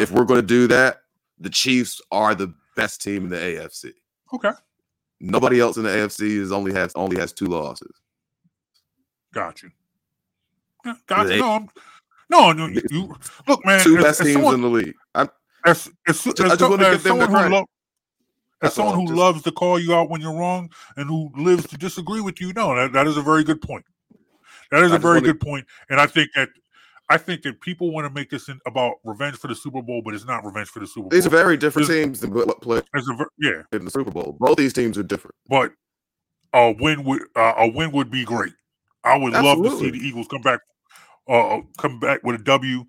If we're going to do that, the Chiefs are the best team in the AFC. Okay. Nobody else in the AFC is only has only has two losses. Got you. Got you. No, no, no, you, you look, man. two best teams someone- in the league. I'm, as, as, as, I just some- wanna as give them the someone who lo- as someone who just- loves to call you out when you're wrong and who lives to disagree with you, no, that, that is a very good point. That is I a very wanna- good point, and I think that I think that people want to make this in, about revenge for the Super Bowl, but it's not revenge for the Super Bowl. these are very different This- teams than what It's yeah, in the Super Bowl. Both these teams are different. but a win would uh, a win would be great. I would love to see the Eagles come back, uh, come back with a W.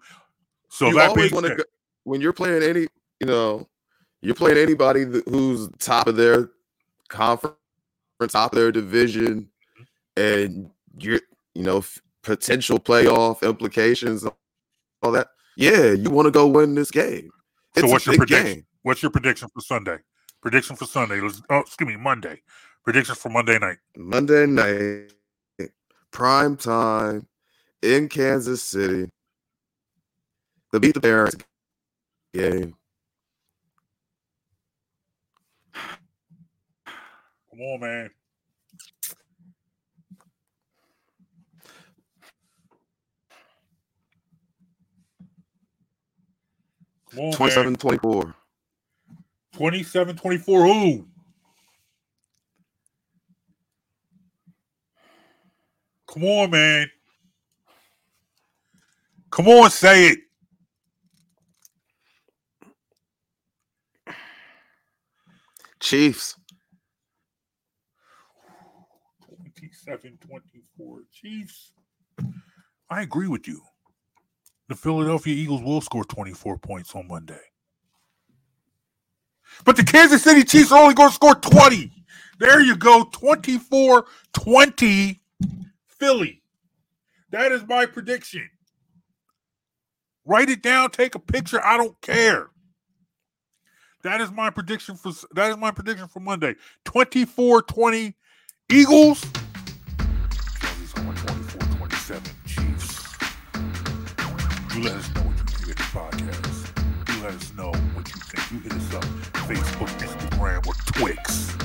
So you that always being want to said, go, when you're playing any, you know, you're playing anybody who's top of their conference, top of their division, and you're, you know, potential playoff implications, all that. Yeah, you want to go win this game. So what's your prediction? game. What's your prediction for Sunday? Prediction for Sunday. Oh, excuse me, Monday. Predictions for Monday night. Monday night, prime time in Kansas City. The beat the Bears game. Come on, man. Come on, 27 man. 24. 27 24. Ooh. Come on, man. Come on, say it. Chiefs. 27 24 Chiefs. I agree with you. The Philadelphia Eagles will score 24 points on Monday. But the Kansas City Chiefs are only going to score 20. There you go. 24 20 Philly. That is my prediction. Write it down, take a picture. I don't care. That is my prediction for that is my prediction for Monday. 24-20 Eagles. Let us know what you think of the podcast. You let us know what you think. You hit us up Facebook, Instagram, or Twix.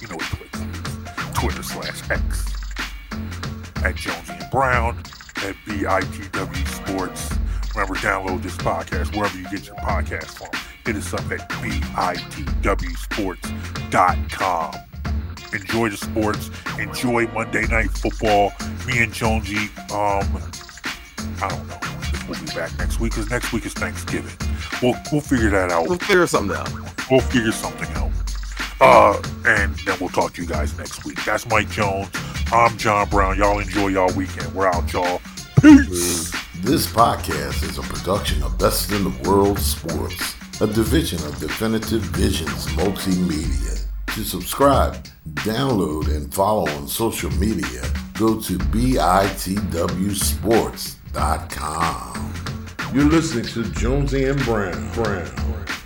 You know what Twix is. Twitter slash X. At Jonesy and Brown. At BITW Sports. Remember, download this podcast wherever you get your podcast from. Hit us up at bitwsports.com. Enjoy the sports. Enjoy Monday Night Football. Me and Jonesy, um, I don't know. We'll be back next week because next week is Thanksgiving. We'll we'll figure that out. We'll figure something out. We'll figure something out. Uh, and then we'll talk to you guys next week. That's Mike Jones. I'm John Brown. Y'all enjoy y'all weekend. We're out, y'all. Peace. This podcast is a production of Best in the World Sports, a division of Definitive Visions Multimedia. To subscribe, download, and follow on social media, go to BITW bitwsports.com. You're listening to Jonesy and Brown. Brown.